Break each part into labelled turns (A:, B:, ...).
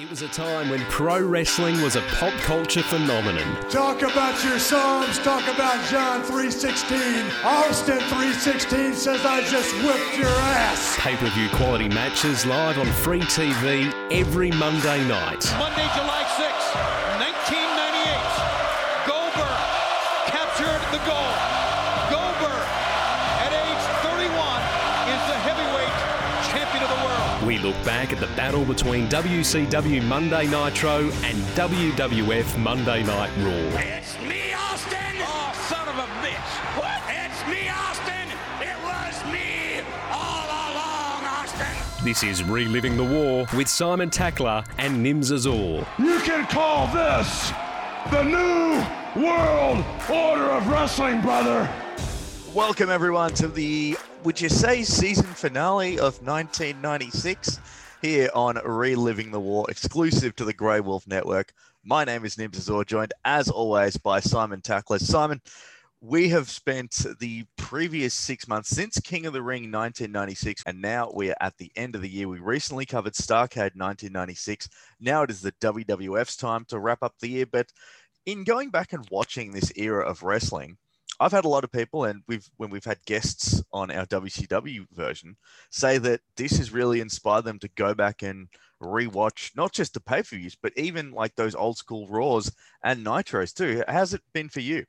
A: It was a time when pro wrestling was a pop culture phenomenon.
B: Talk about your Psalms. Talk about John 3.16. Austin 3.16 says I just whipped your ass.
A: Pay-per-view quality matches live on free TV every Monday night.
C: Monday, July 6th,
A: look back at the battle between WCW Monday Nitro and WWF Monday Night Raw.
D: It's me, Austin!
C: Oh, son of a bitch!
D: What? It's me, Austin! It was me all along, Austin!
A: This is Reliving the War with Simon Tackler and Nims Azor.
B: You can call this the New World Order of Wrestling, brother.
E: Welcome everyone to the would you say season finale of 1996 here on Reliving the War, exclusive to the Grey Wolf Network. My name is Nibs Azor, joined as always by Simon Tackler. Simon, we have spent the previous six months since King of the Ring 1996, and now we are at the end of the year. We recently covered Starcade 1996. Now it is the WWF's time to wrap up the year. But in going back and watching this era of wrestling, I've had a lot of people, and we've when we've had guests on our WCW version, say that this has really inspired them to go back and rewatch not just the pay per views, but even like those old school Raws and Nitros too. How's it been for you?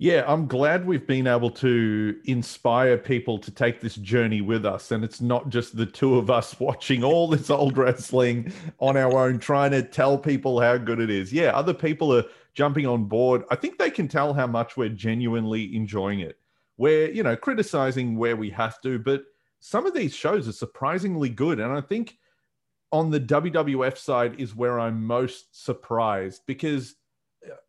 F: Yeah, I'm glad we've been able to inspire people to take this journey with us. And it's not just the two of us watching all this old wrestling on our own, trying to tell people how good it is. Yeah, other people are jumping on board. I think they can tell how much we're genuinely enjoying it. We're, you know, criticizing where we have to, but some of these shows are surprisingly good. And I think on the WWF side is where I'm most surprised because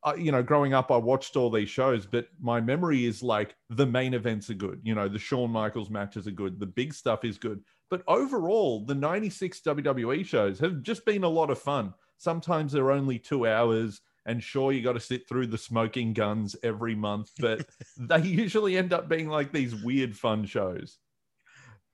F: I, you know, growing up, I watched all these shows, but my memory is like the main events are good. You know, the Shawn Michaels matches are good. The big stuff is good. But overall, the 96 WWE shows have just been a lot of fun. Sometimes they're only two hours. And sure, you got to sit through the Smoking Gunns every month, but they usually end up being like these weird, fun shows.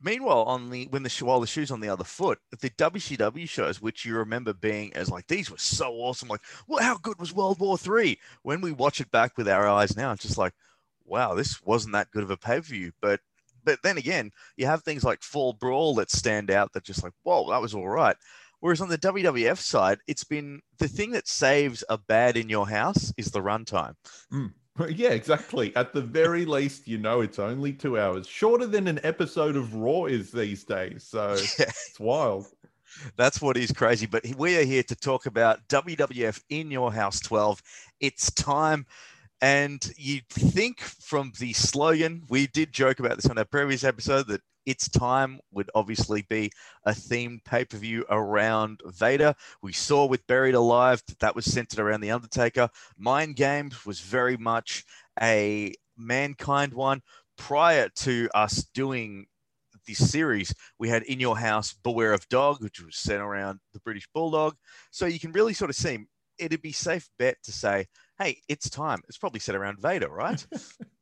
E: Meanwhile, on the when the while the shoe's on the other foot, the WCW shows, which you remember being as like these were so awesome, like well, how good was World War Three? When we watch it back with our eyes now, it's just like, wow, this wasn't that good of a pay per view. But but then again, you have things like Fall Brawl that stand out that just like, whoa, that was all right. Whereas on the WWF side, it's been the thing that saves a bad in your house is the runtime.
F: Mm. Yeah, exactly. At the very least, you know it's only two hours, shorter than an episode of Raw is these days. So
E: Yeah.
F: it's wild.
E: That's what is crazy. But we are here to talk about WWF in your house 12. It's time. And you think from the slogan, we did joke about this on our previous episode that it's time would obviously be a themed pay per view around Vader. We saw with Buried Alive that that was centered around The Undertaker. Mind Games was very much a mankind one. Prior to us doing this series, we had In Your House, Beware of Dog, which was set around the British Bulldog. So you can really sort of see it'd be safe bet to say, hey, it's time. It's probably set around Vader, right?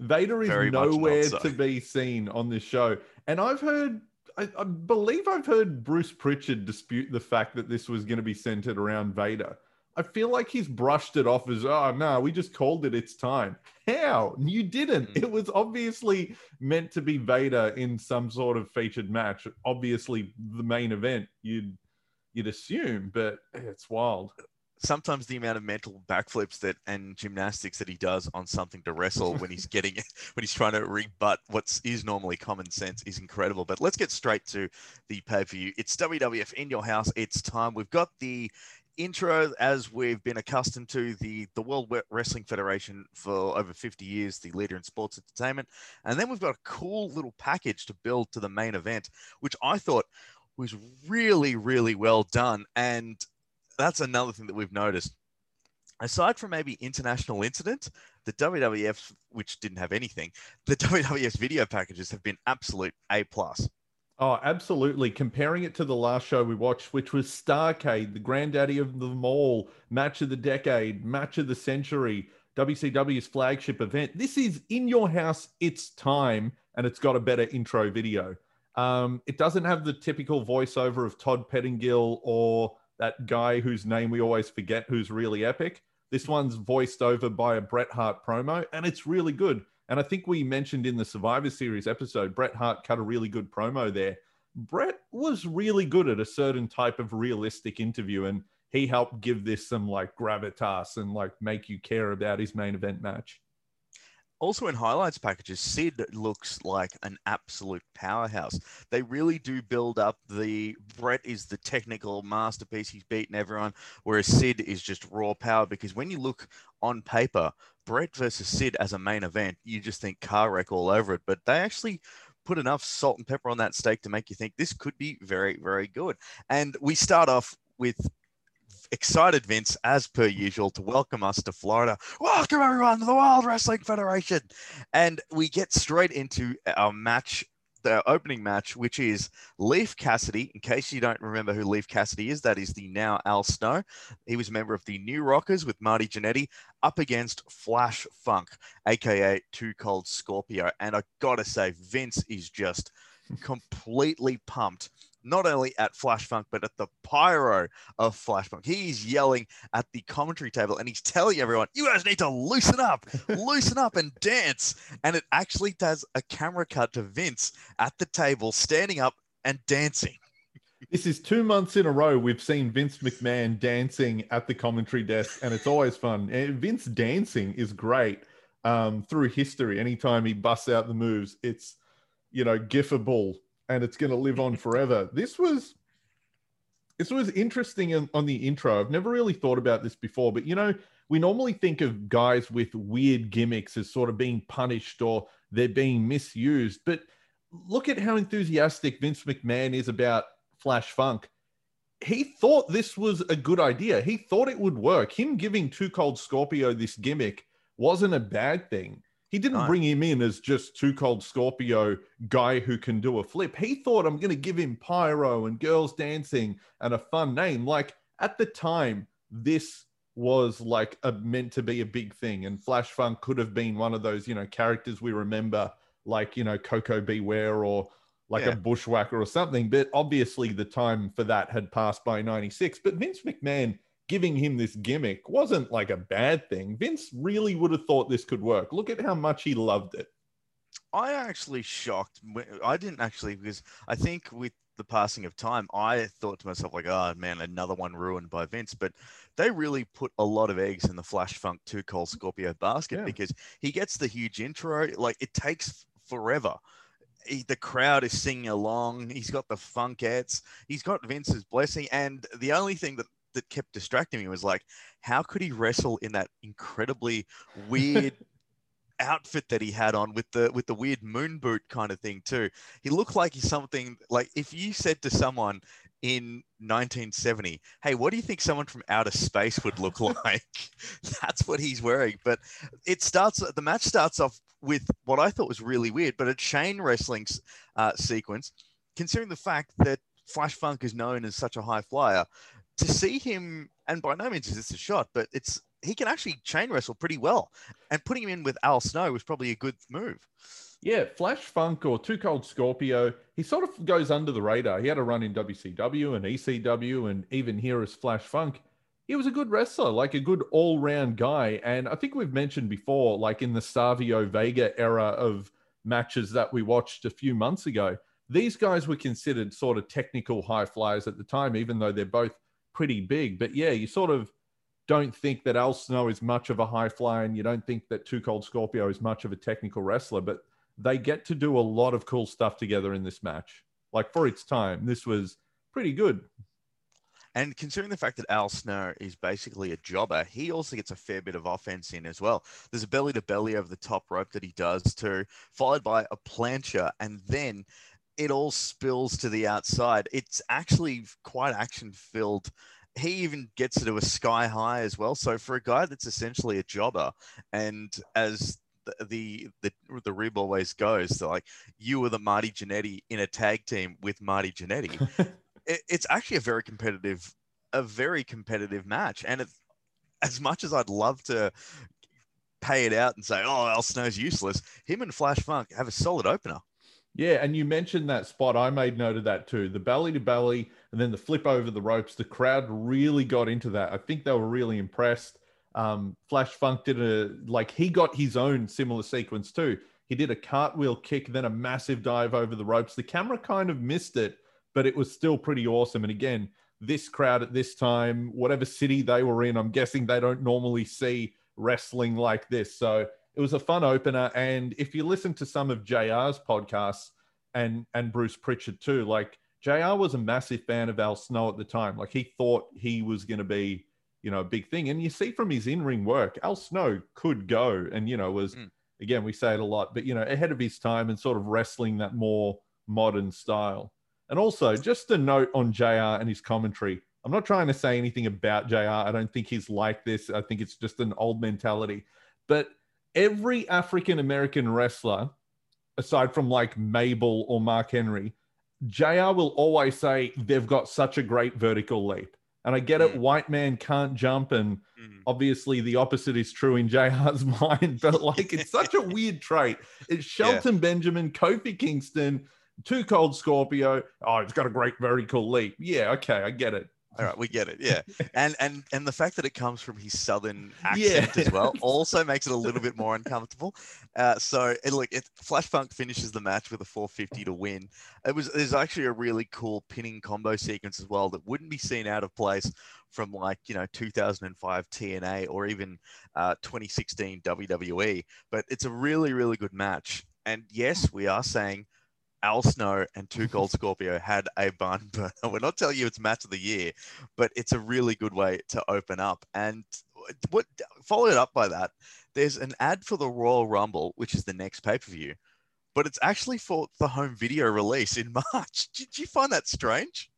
F: Vader is
E: Very
F: nowhere
E: so.
F: to be seen on this show. And I've heard, I, I believe I've heard Bruce Pritchard dispute the fact that this was going to be centered around Vader. I feel like he's brushed it off as, oh, no, we just called it It's Time. How? You didn't.
E: Mm.
F: It was obviously meant to be Vader in some sort of featured match. Obviously, the main event, you'd you'd assume, but it's wild.
E: Sometimes the amount of mental backflips that and gymnastics that he does on something to wrestle when he's getting when he's trying to rebut what is normally common sense is incredible. But let's get straight to the pay per view. It's WWF in your house. It's time. We've got the intro as we've been accustomed to the the World Wrestling Federation for over 50 years, the leader in sports entertainment, and then we've got a cool little package to build to the main event, which I thought was really really well done and that's another thing that we've noticed. Aside from maybe international incident, the WWF, which didn't have anything, the WWF's video packages have been absolute A plus.
F: Oh, absolutely. Comparing it to the last show we watched, which was Starcade, the granddaddy of them all, match of the decade, match of the century, WCW's flagship event. This is in your house, it's time, and it's got a better intro video. Um, it doesn't have the typical voiceover of Todd Pettingill or that guy whose name we always forget, who's really epic. This one's voiced over by a Bret Hart promo, and it's really good. And I think we mentioned in the Survivor Series episode, Bret Hart cut a really good promo there. Bret was really good at a certain type of realistic interview, and he helped give this some like gravitas and like make you care about his main event match.
E: Also in highlights packages, Sid looks like an absolute powerhouse. They really do build up the Bret is the technical masterpiece. He's beaten everyone, whereas Sid is just raw power. Because when you look on paper, Bret versus Sid as a main event, you just think car wreck all over it. But they actually put enough salt and pepper on that steak to make you think this could be very, very good. And we start off with excited Vince, as per usual, to welcome us to Florida. Welcome everyone to the World Wrestling Federation, and we get straight into our match. The opening match, which is Leif Cassidy. In case you don't remember who Leif Cassidy is, that is the now Al Snow. He was a member of the New Rockers with Marty Jannetty up against Flash Funk, aka Too Cold Scorpio. And I gotta say, Vince is just completely pumped not only at Flash Funk, but at the pyro of Flash Funk. He's yelling at the commentary table and he's telling everyone, you guys need to loosen up, loosen up and dance. And it actually does a camera cut to Vince at the table, standing up and dancing.
F: This is two months in a row we've seen Vince McMahon dancing at the commentary desk, and it's always fun. Vince dancing is great um, through history. Anytime he busts out the moves, it's you know gifable and it's going to live on forever. This was this was interesting on the intro. I've never really thought about this before, but you know, we normally think of guys with weird gimmicks as sort of being punished or they're being misused. But look at how enthusiastic Vince McMahon is about Flash Funk. He thought this was a good idea. He thought it would work. Him giving Too Cold Scorpio this gimmick wasn't a bad thing. He didn't bring him in as just Too Cold Scorpio guy who can do a flip. He thought I'm going to give him pyro and girls dancing and a fun name. Like at the time, this was like a, meant to be a big thing, and Flash Funk could have been one of those you know characters we remember, like you know Koko B. Ware or like yeah. a bushwhacker or something. But obviously, the time for that had passed by '96. But Vince McMahon giving him this gimmick wasn't like a bad thing. Vince really would have thought this could work. Look at how much he loved it.
E: I actually shocked. I didn't actually because I think with the passing of time, I thought to myself like, "Oh man, another one ruined by Vince." But they really put a lot of eggs in the Flash Funk Too Cold Scorpio basket yeah. because he gets the huge intro. Like it takes forever. He, the crowd is singing along. He's got the funkettes. He's got Vince's blessing. And the only thing that that kept distracting me was like, how could he wrestle in that incredibly weird outfit that he had on with the with the weird moon boot kind of thing too? He looked like he's something like if you said to someone in 1970, hey, what do you think someone from outer space would look like? That's what he's wearing. But it starts the match starts off with what I thought was really weird, but a chain wrestling uh, sequence, considering the fact that Flash Funk is known as such a high flyer to see him, and by no means is this a shot, but it's he can actually chain wrestle pretty well, and putting him in with Al Snow was probably a good move.
F: Yeah, Flash Funk or Too Cold Scorpio, he sort of goes under the radar. He had a run in WCW and ECW, and even here as Flash Funk. He was a good wrestler, like a good all round guy. And I think we've mentioned before, like in the Savio Vega era of matches that we watched a few months ago, these guys were considered sort of technical high flyers at the time, even though they're both pretty big. But yeah, you sort of don't think that Al Snow is much of a high flyer, and you don't think that Too Cold Scorpio is much of a technical wrestler. But they get to do a lot of cool stuff together in this match. Like for its time, this was pretty good.
E: And considering the fact that Al Snow is basically a jobber, he also gets a fair bit of offense in as well. There's a belly to belly over the top rope that he does too, followed by a plancha, and then it all spills to the outside. It's actually quite action filled. He even gets to a sky high as well. So for a guy that's essentially a jobber, and as the the the, the rib always goes, like you were the Marty Jannetty in a tag team with Marty Jannetty. it, it's actually a very competitive, a very competitive match, and it, as much as I'd love to pay it out and say, "Oh, Al Snow's useless," him and Flash Funk have a solid opener.
F: Yeah, and you mentioned that spot. I made note of that too. The belly to belly and then the flip over the ropes. The crowd really got into that. I think they were really impressed. Um, Flash Funk did a like he got his own similar sequence too. He did a cartwheel kick, then a massive dive over the ropes. The camera kind of missed it, but it was still pretty awesome. And again, this crowd at this time, whatever city they were in, I'm guessing they don't normally see wrestling like this. So it was a fun opener. And if you listen to some of JR's podcasts and and Bruce Pritchard too, like JR was a massive fan of Al Snow at the time. Like he thought he was going to be, you know, a big thing. And you see from his in-ring work, Al Snow could go and, you know, was mm. again, we say it a lot, but you know, ahead of his time and sort of wrestling that more modern style. And also, just a note on JR and his commentary. I'm not trying to say anything about JR. I don't think he's like this. I think it's just an old mentality. But every African American wrestler, aside from like Mabel or Mark Henry, JR will always say they've got such a great vertical leap. And I get it, mm. white man can't jump. And mm. obviously the opposite is true in JR's mind. But like it's such a weird trait. It's Shelton yeah. Benjamin, Kofi Kingston, Too Cold Scorpio. Oh, it's got a great vertical leap. Yeah, okay, I get it.
E: All right, we get it. Yeah, and and and the fact that it comes from his southern accent yeah. as well also makes it a little bit more uncomfortable. Uh, so it, look, it, Flash Funk finishes the match with a 450 to win. It was there's actually a really cool pinning combo sequence as well that wouldn't be seen out of place from like you know 2005 TNA or even uh, 2016 WWE. But it's a really really good match. And yes, we are saying Al Snow and Two Cold Scorpio had a barn burner. We're not telling you it's match of the year, but it's a really good way to open up. And what followed up by that, there's an ad for the Royal Rumble, which is the next pay per view, but it's actually for the home video release in March. Did you find that strange?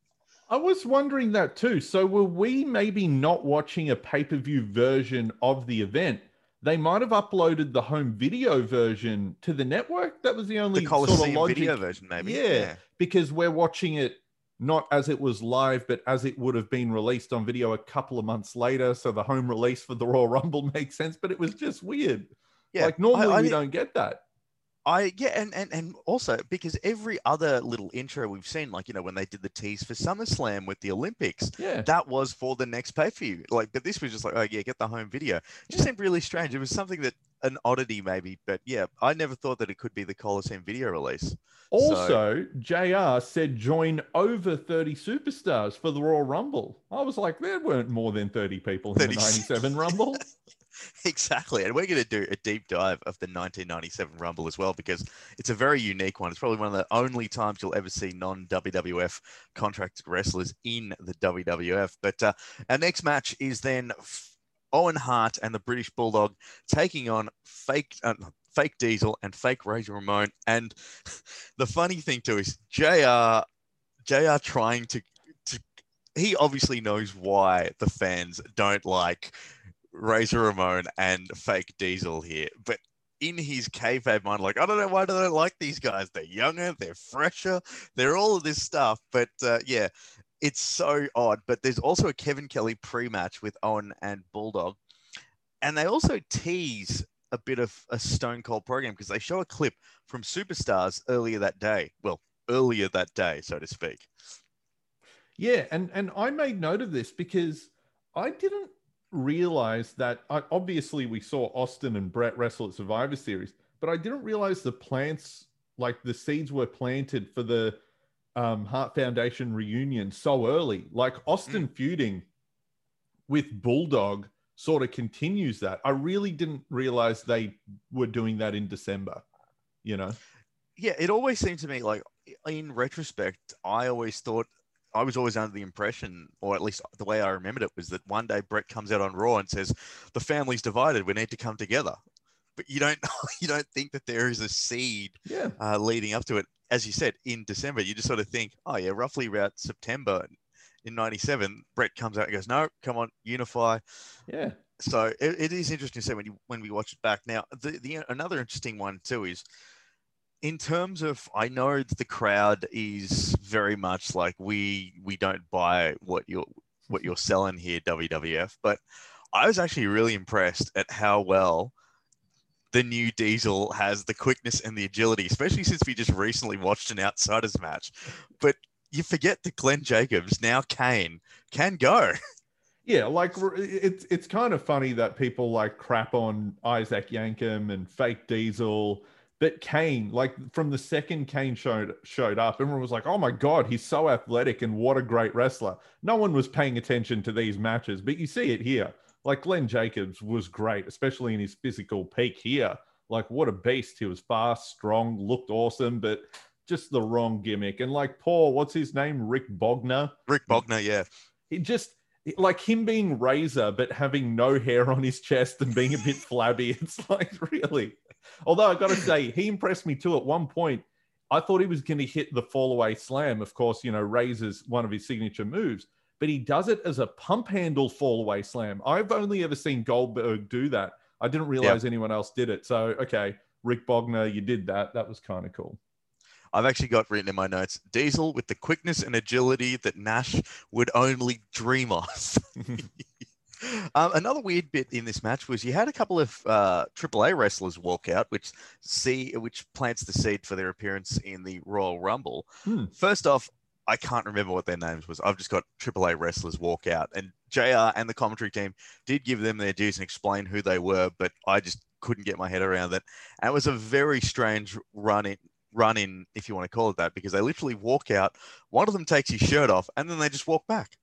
F: I was wondering that too. So were we maybe not watching a pay per view version of the event? They might have uploaded the home video version to the network. That was the only
E: the Coliseum
F: sort of logic.
E: video version, maybe.
F: Yeah, yeah, because we're watching it not as it was live, but as it would have been released on video a couple of months later. So the home release for the Royal Rumble makes sense, but it was just weird. Yeah, like normally I, I, we don't get that.
E: I yeah, and, and and also because every other little intro we've seen, like you know when they did the tease for SummerSlam with the Olympics,
F: yeah,
E: that was for the next pay per view. Like, but this was just like, oh yeah, get the home video. It just seemed really strange. It was something that an oddity maybe, but yeah, I never thought that it could be the Coliseum video release.
F: Also, so, JR said join over 30 superstars for the Royal Rumble. I was like, there weren't more than 30 people in 30... the 97 Rumble.
E: exactly. And we're going to do a deep dive of the 1997 Rumble as well because it's a very unique one. It's probably one of the only times you'll ever see non WWF contracted wrestlers in the WWF. But uh, our next match is then Owen Hart and the British Bulldog taking on fake. Uh, fake Diesel and fake Razor Ramon. And the funny thing too is JR, JR trying to, to he obviously knows why the fans don't like Razor Ramon and fake Diesel here, but in his kayfabe mind, like I don't know why do they like these guys? They're younger, they're fresher, they're all of this stuff. But uh, yeah, it's so odd. But there's also a Kevin Kelly pre-match with Owen and Bulldog, and they also tease a bit of a Stone Cold program because they show a clip from Superstars earlier that day. Well, earlier that day, so to speak.
F: Yeah, and and I made note of this because I didn't realize that I, obviously we saw Austin and Bret wrestle at Survivor Series, but I didn't realize the plants, like the seeds were planted for the um, Hart Foundation reunion so early. Like Austin mm. feuding with Bulldog sort of continues that. I really didn't realize they were doing that in December, you know?
E: Yeah, it always seemed to me like in retrospect, I always thought I was always under the impression, or at least the way I remembered it, was that one day Bret comes out on Raw and says, "The family's divided. We need to come together." But you don't you don't think that there is a seed
F: yeah.
E: uh, leading up to it. As you said, in December, you just sort of think, "Oh yeah, roughly around September in '97." Bret comes out and goes, "No, come on, unify."
F: Yeah.
E: So it, it is interesting to see when you when we watch it back. Now, the, the another interesting one too is in terms of i know that the crowd is very much like we we don't buy what you're what you're selling here wwf but i was actually really impressed at how well the new Diesel has the quickness and the agility, especially since we just recently watched an outsiders match. But you forget that Glenn Jacobs, now Kane, can go.
F: Yeah, like it's it's kind of funny that people like crap on Isaac Yankem and fake Diesel, but Kane, like from the second Kane showed showed up, everyone was like, "Oh my god, he's so athletic and what a great wrestler." No one was paying attention to these matches, but you see it here. Like Glenn Jacobs was great, especially in his physical peak here. Like what a beast! He was fast, strong, looked awesome, but just the wrong gimmick. And like Paul, what's his name? Rick Bognar
E: Rick Bognar, yeah.
F: he just like him being Razor, but having no hair on his chest and being a bit flabby. It's like really. Although I got to say, he impressed me too. At one point, I thought he was going to hit the fall away slam. Of course, you know Razor's one of his signature moves, but he does it as a pump handle fall away slam. I've only ever seen Goldberg do that. I didn't realize anyone else did it. So okay, Rick Bognar, you did that. That was kind of cool.
E: I've actually got written in my notes Diesel with the quickness and agility that Nash would only dream of. um, another weird bit in this match was you had a couple of uh, AAA wrestlers walk out, which see which plants the seed for their appearance in the Royal Rumble.
F: Hmm.
E: First off, I can't remember what their names was. I've just got AAA wrestlers walk out, and JR and the commentary team did give them their dues and explain who they were, but I just couldn't get my head around it. And it was a very strange run in, run in, if you want to call it that, because they literally walk out. One of them takes his shirt off, and then they just walk back.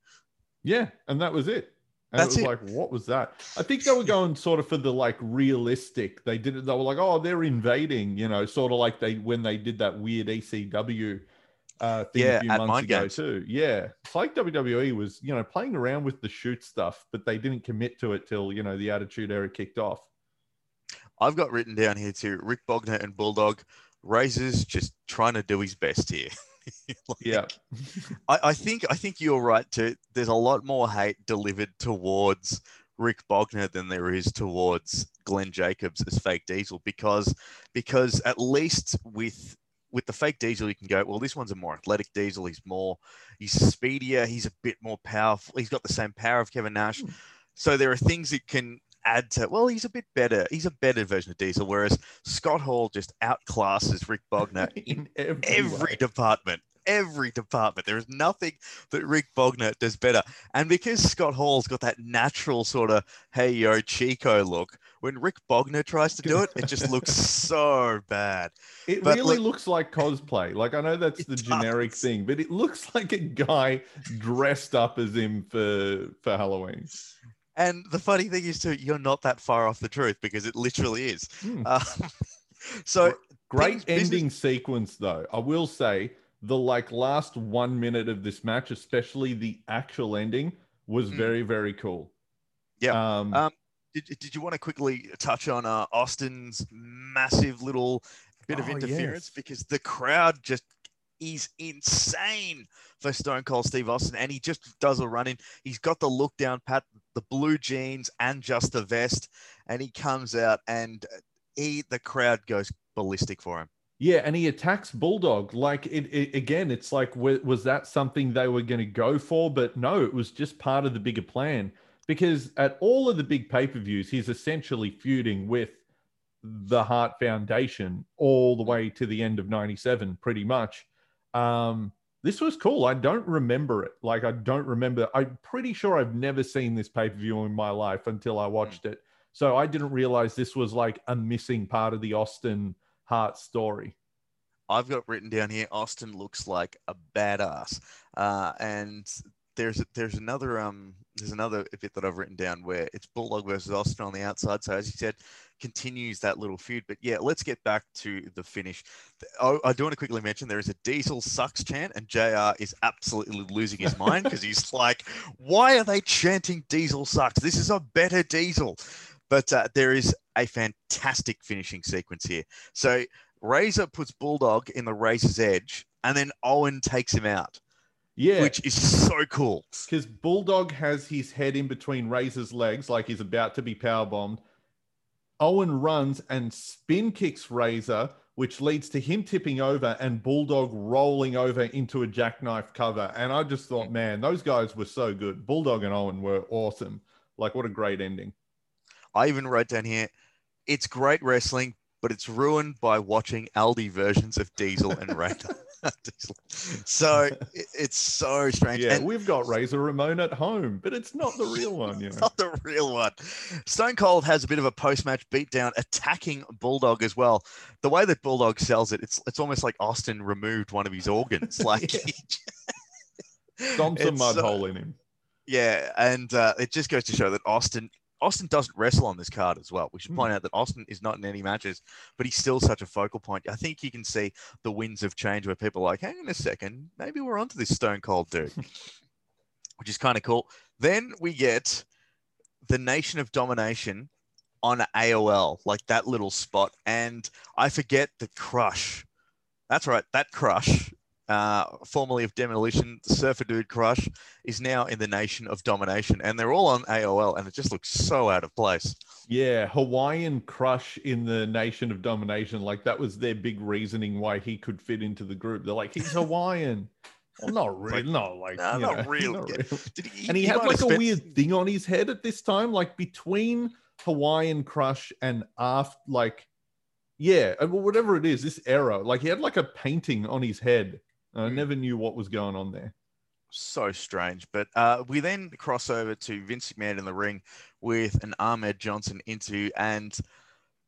F: Yeah, and that was it. And
E: That's
F: it was
E: it.
F: like, what was that? I think they were going sort of for the like realistic. They did it. They were like, oh, they're invading. You know, sort of like they when they did that weird ECW uh, thing
E: Yeah,
F: a few months ago
E: Games.
F: too. Yeah, it's like WWE was you know playing around with the shoot stuff, but they didn't commit to it till you know the Attitude Era kicked off.
E: I've got written down here too Rick Bognar and Bulldog. Razor's just trying to do his best here. Like,
F: Yeah,
E: I, I think I think you're right too. There's a lot more hate delivered towards Rick Bognar than there is towards Glenn Jacobs as fake Diesel because because at least with with the fake Diesel you can go well this one's a more athletic Diesel. He's more he's speedier. He's a bit more powerful. He's got the same power of Kevin Nash. Hmm. So there are things that can add to well he's a bit better. He's a better version of Diesel. Whereas Scott Hall just outclasses Rick Bognar in
F: every,
E: every department. Every department. There is nothing that Rick Bognar does better. And because Scott Hall's got that natural sort of hey yo Chico look, when Rick Bognar tries to do it, it just looks so bad.
F: It
E: But,
F: really
E: like-
F: looks like cosplay. Like I know that's the generic thing, but it looks like a guy dressed up as him for for Halloween.
E: And the funny thing is too, you're not that far off the truth because it literally is.
F: Hmm.
E: Um, so
F: Great
E: things- business-
F: ending sequence though. I will say the like last one minute of this match, especially the actual ending, was
E: Mm.
F: very very cool.
E: Yeah.
F: Um,
E: Um, did, did you want to quickly touch on uh, Austin's massive little bit of
F: Oh,
E: interference
F: yes.
E: because the crowd just is insane for Stone Cold Steve Austin, and he just does a run in. He's got the look down pat, the blue jeans, and just the vest, and he comes out and he the crowd goes ballistic for him.
F: Yeah, and he attacks Bulldog. Like it, it again, it's like was that something they were going to go for? But no, it was just part of the bigger plan. Because at all of the big pay per views, he's essentially feuding with the Hart Foundation all the way to the end of '97, pretty much. Um, this was cool. I don't remember it. Like I don't remember. I'm pretty sure I've never seen this pay per view in my life until I watched it. So I didn't realize this was like a missing part of the Austin Hart story.
E: I've got written down here. Austin looks like a badass, uh, and there's there's another um there's another bit that I've written down where it's Bulldog versus Austin on the outside. So as you said, continues that little feud. But yeah, let's get back to the finish. I, I do want to quickly mention there is a Diesel sucks chant, and Jr. is absolutely losing his mind because he's like, why are they chanting Diesel sucks? This is a better Diesel. But uh, there is a fantastic finishing sequence here. So Razor puts Bulldog in the Razor's edge, and then Owen takes him out,
F: Yeah,
E: which is so cool.
F: because Bulldog has his head in between Razor's legs, like he's about to be power bombed. Owen runs and spin kicks Razor, which leads to him tipping over and Bulldog rolling over into a jackknife cover. And I just thought, man, those guys were so good. Bulldog and Owen were awesome. Like, what a great ending.
E: I even wrote down here it's great wrestling, but it's ruined by watching Aldi versions of Diesel and Raider. So it's so strange.
F: Yeah,
E: And
F: we've got Razor Ramon at home, but it's not the real one, you know.
E: not the real one. Stone Cold has a bit of a post-match beatdown, attacking Bulldog as well. The way that Bulldog sells it, it's it's almost like Austin removed one of his organs. Like
F: Stomps a mud
E: uh,
F: hole in him.
E: Yeah, and uh, it just goes to show that Austin Austin doesn't wrestle on this card as well. We should
F: Hmm.
E: point out that Austin is not in any matches, but he's still such a focal point. I think you can see the winds of change where people are like, hang on a second, maybe we're onto this Stone Cold dude, which is kind of cool. Then we get the Nation of Domination on AOL, like that little spot, and I forget the Crush. That's right, that Crush. Uh, formerly of Demolition, the Surfer Dude Crush is now in the Nation of Domination, and they're all on AOL, and it just looks so out of place.
F: Yeah, Hawaiian Crush in the Nation of Domination. Like that was their big reasoning why he could fit into the group. They're like, he's Hawaiian. Well, not really, not like,
E: No, not
F: know,
E: real.
F: not real.
E: He,
F: And he, had like
E: have
F: a
E: spent-
F: weird thing on his head at this time, like between Hawaiian Crush and after, like, yeah, whatever it is, this era, like he had like a painting on his head. I
E: Mm.
F: never knew what was going on there.
E: so strange. But uh, we then cross over to Vince McMahon in the ring with an Ahmed Johnson interview, and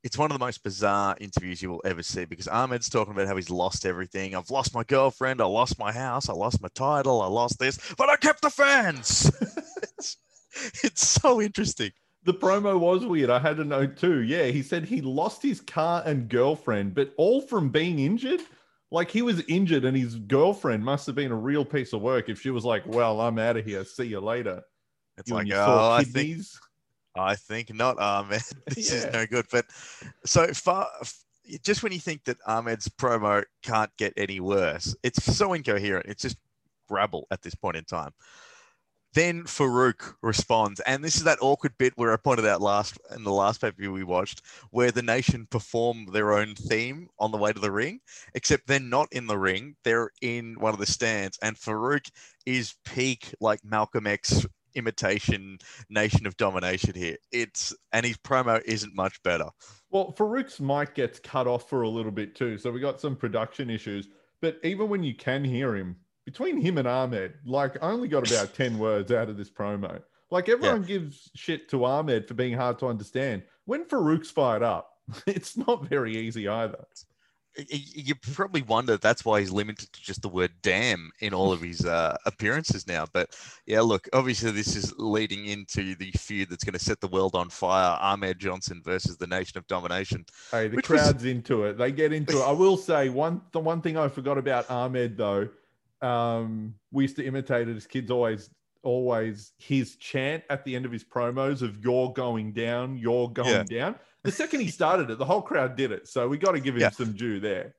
E: it's one of the most bizarre interviews you will ever see because Ahmed's talking about how he's lost everything. I've lost my girlfriend, I lost my house, I lost my title, I lost this, but I kept the fans. it's, it's so interesting.
F: The promo was weird. I had a note too. Yeah, he said he lost his car and girlfriend, but all from being injured. Like he was injured, and his girlfriend must have been a real piece of work if she was like, "Well, I'm out of here. See you later."
E: It's
F: You
E: like, oh, I think. I think not, Ahmed. This is no good. But so far, just when you think that Ahmed's promo can't get any worse, it's so incoherent. It's just rabble at this point in time. Then Farouk responds, and this is that awkward bit where I pointed out last in the last paper we watched, where the nation perform their own theme on the way to the ring, except they're not in the ring; they're in one of the stands, and Farouk is peak like Malcolm X imitation Nation of Domination here. It's and his promo isn't much better.
F: Well, Farouk's mic gets cut off for a little bit too, so we got some production issues. But even when you can hear him, between him and Ahmed, like I only got about 10 words out of this promo. Like everyone gives shit to Ahmed for being hard to understand. When Farouk's fired up, it's not very easy either.
E: You probably wonder that's why he's limited to just the word "damn" in all of his uh, appearances now. But yeah, look, obviously this is leading into the feud that's going to set the world on fire: Ahmed Johnson versus the Nation of Domination.
F: Hey, the
E: Which was-
F: crowd's into it. They get into it. I will say one the one thing I forgot about Ahmed though. Um, we used to imitate it as kids always always his chant at the end of his promos of you're going down, you're going
E: Yeah.
F: down. The second he started it, the whole crowd did it. So we got to give him
E: Yeah.
F: some due there.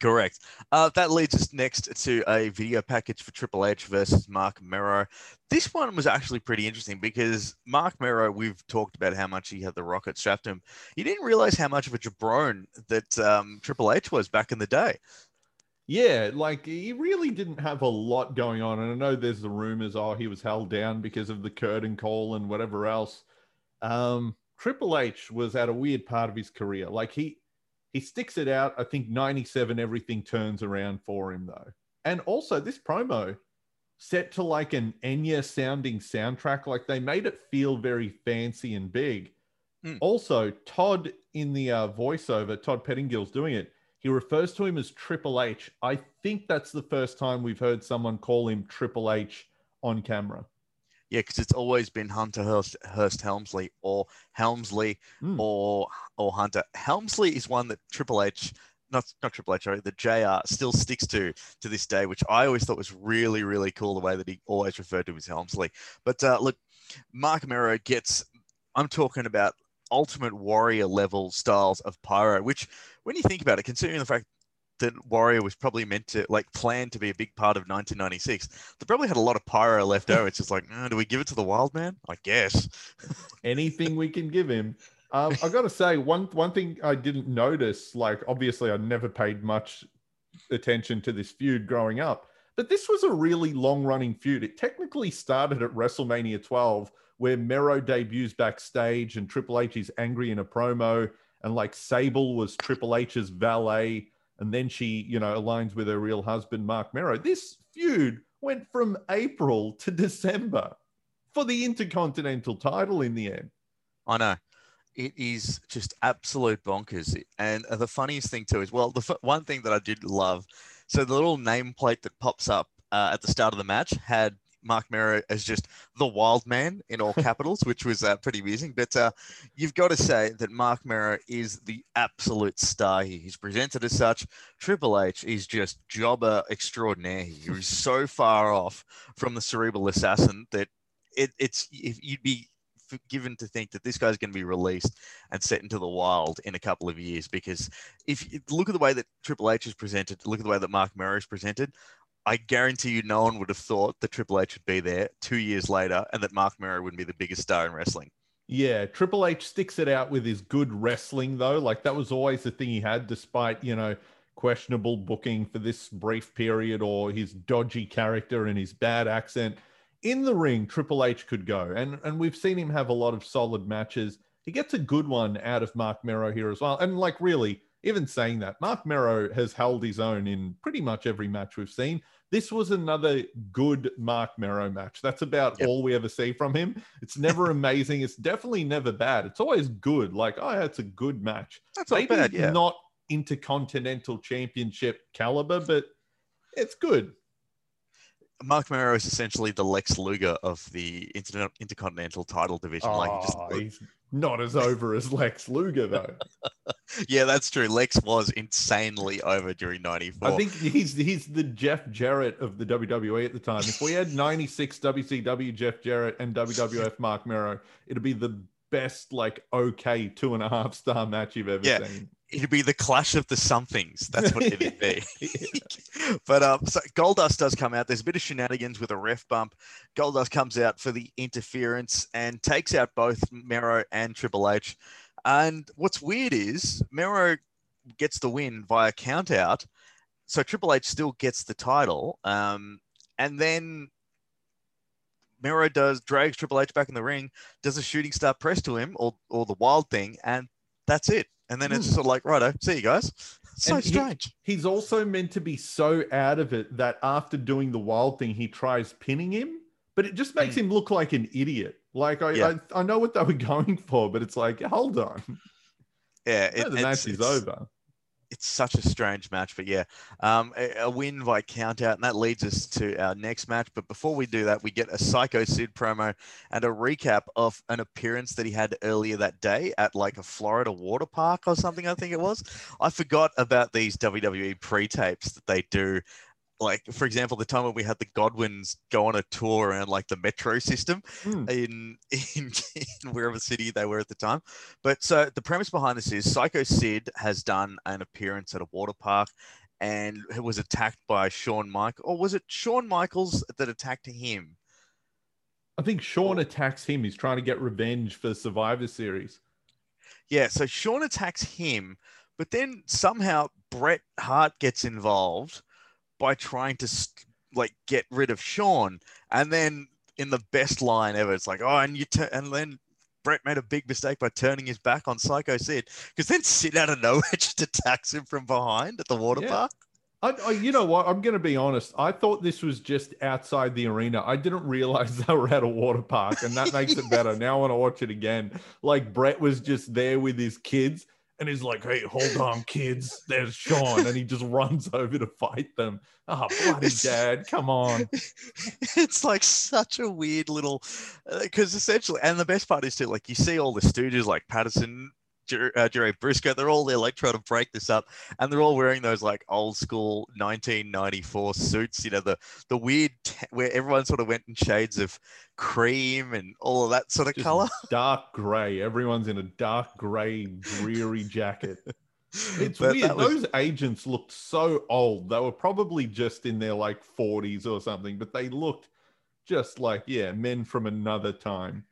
E: Correct. Uh, that leads us next to a video package for Triple H versus Mark Mero. This one was actually pretty interesting because Mark Mero, we've talked about how much he had the rocket strapped to him. He didn't realize how much of a jabron that um, Triple H was back in the day.
F: Yeah, like he really didn't have a lot going on. And I know there's the rumors, oh, he was held down because of the curtain call and whatever else. Um, Triple H was at a weird part of his career. Like he he sticks it out. I think 97, everything turns around for him though. And also this promo set to like an Enya sounding soundtrack. Like they made it feel very fancy and big.
E: Hmm.
F: Also, Todd in the uh, voiceover, Todd Pettingill's doing it. He refers to him as Triple H. I think that's the first time we've heard someone call him Triple H on camera.
E: Yeah, because it's always been Hunter Hearst, Hearst Helmsley or Helmsley
F: Hmm.
E: or or Hunter. Helmsley is one that Triple H, not not Triple H, sorry, the JR still sticks to to this day, which I always thought was really really cool the way that he always referred to him as Helmsley. But uh, look, Mark Mero gets. I'm talking about Ultimate Warrior level styles of pyro, which when you think about it, considering the fact that Warrior was probably meant to like planned to be a big part of 1996. They probably had a lot of pyro left over. It's just like, "Uh, do we give it to the Wild Man? I guess.
F: Anything we can give him. Um, I got to say, one one thing I didn't notice, like obviously I never paid much attention to this feud growing up, But this was a really long running feud. It technically started at WrestleMania 12, where Mero debuts backstage and Triple H is angry in a promo. And like Sable was Triple H's valet. And then she, you know, aligns with her real husband, Mark Mero. This feud went from April to December for the Intercontinental title in the end.
E: I know. It is just absolute bonkers. And the funniest thing too is, well, the f- one thing that I did love, so the little nameplate that pops up uh, at the start of the match had Mark Mero as just the wild man in all capitals, which was uh, pretty amusing. But uh, you've got to say that Mark Mero is the absolute star here. He's presented as such. Triple H is just jobber extraordinaire. He's so far off from the cerebral assassin that it, it's if you'd be given to think that this guy's going to be released and set into the wild in a couple of years because if you look at the way that Triple H is presented, look at the way that Mark Mero is presented, I guarantee you no one would have thought that Triple H would be there two years later and that Mark Mero wouldn't be the biggest star in wrestling.
F: Yeah, Triple H sticks it out with his good wrestling though. Like that was always the thing he had, despite you know questionable booking for this brief period or his dodgy character and his bad accent. In the ring, Triple H could go, and and we've seen him have a lot of solid matches. He gets a good one out of Mark Mero here as well, and like really, even saying that, Mark Mero has held his own in pretty much every match we've seen. This was another good Mark Mero match. That's about
E: Yep.
F: all we ever see from him. It's never amazing. It's definitely never bad. It's always good. Like, oh, it's a good match.
E: That's not
F: Maybe
E: bad, yeah.
F: not intercontinental championship caliber, but it's good.
E: Mark Mero is essentially the Lex Luger of the Inter- Intercontinental title division. like, he just,
F: Oh, he's not as over as Lex Luger, though.
E: yeah, that's true. Lex was insanely over during '94.
F: I think he's he's the Jeff Jarrett of the WWE at the time. If we had 96 WCW Jeff Jarrett and WWF Mark Mero, it'd be the best, like, okay two and a half star match you've ever
E: Yeah.
F: seen.
E: It'd be the clash of the somethings. That's what it'd be. but um, so Goldust does come out. There's a bit of shenanigans with a ref bump. Goldust comes out for the interference and takes out both Mero and Triple H. And what's weird is Mero gets the win via count out. So Triple H still gets the title. Um, and then Mero does drags Triple H back in the ring, does a shooting star press to him or or the wild thing, and that's it. And then it's hmm. just sort of like, righto, see you guys. So
F: And he-
E: strange.
F: He's also meant to be so out of it that after doing the wild thing, he tries pinning him, but it just makes hmm. him look like an idiot. Like I,
E: Yeah.
F: I, I know what they were going for, but it's like, hold on,
E: yeah,
F: the match is over.
E: It's such a strange match, but yeah, um, a, a win by count out, and that leads us to our next match. But before we do that, we get a Psycho Sid promo and a recap of an appearance that he had earlier that day at like a Florida water park or something. I think it was. I forgot about these WWE pre-tapes that they do. Like, for example, the time when we had the Godwins go on a tour around like the metro system,
F: Hmm.
E: in, in in wherever city they were at the time. But so the premise behind this is Psycho Sid has done an appearance at a water park and was attacked by Shawn Michaels, or was it Shawn Michaels that attacked him?
F: I think Shawn attacks him. He's trying to get revenge for the Survivor Series.
E: Yeah, so Shawn attacks him, but then somehow Bret Hart gets involved by trying to st- like get rid of Shawn, and then in the best line ever, it's like, oh, and you tu- and then Bret made a big mistake by turning his back on Psycho Sid, because then Sid out of nowhere just attacks him from behind at the water
F: Yeah.
E: park.
F: I, I, you know what? I'm going to be honest. I thought this was just outside the arena. I didn't realize they were at a water park, and that makes it better. Now I want to watch it again. Like Bret was just there with his kids, and he's like, "Hey, hold on, kids. There's Shawn," and he just runs over to fight them. Oh, bloody dad! Come on.
E: it's like such a weird little uh, because essentially and the best part is too like you see all the stooges like patterson Jer- uh, Jerry Brisco, they're all there like trying to break this up, and they're all wearing those like old school 1994 suits. You know the the weird t- where everyone sort of went in shades of cream and all of that sort of
F: Just
E: color.
F: Dark gray. Everyone's in a dark gray, dreary jacket. It's
E: But
F: weird.
E: was-
F: Those agents looked so old. They were probably just in their like 40s or something, but they looked just like, yeah, men from another time.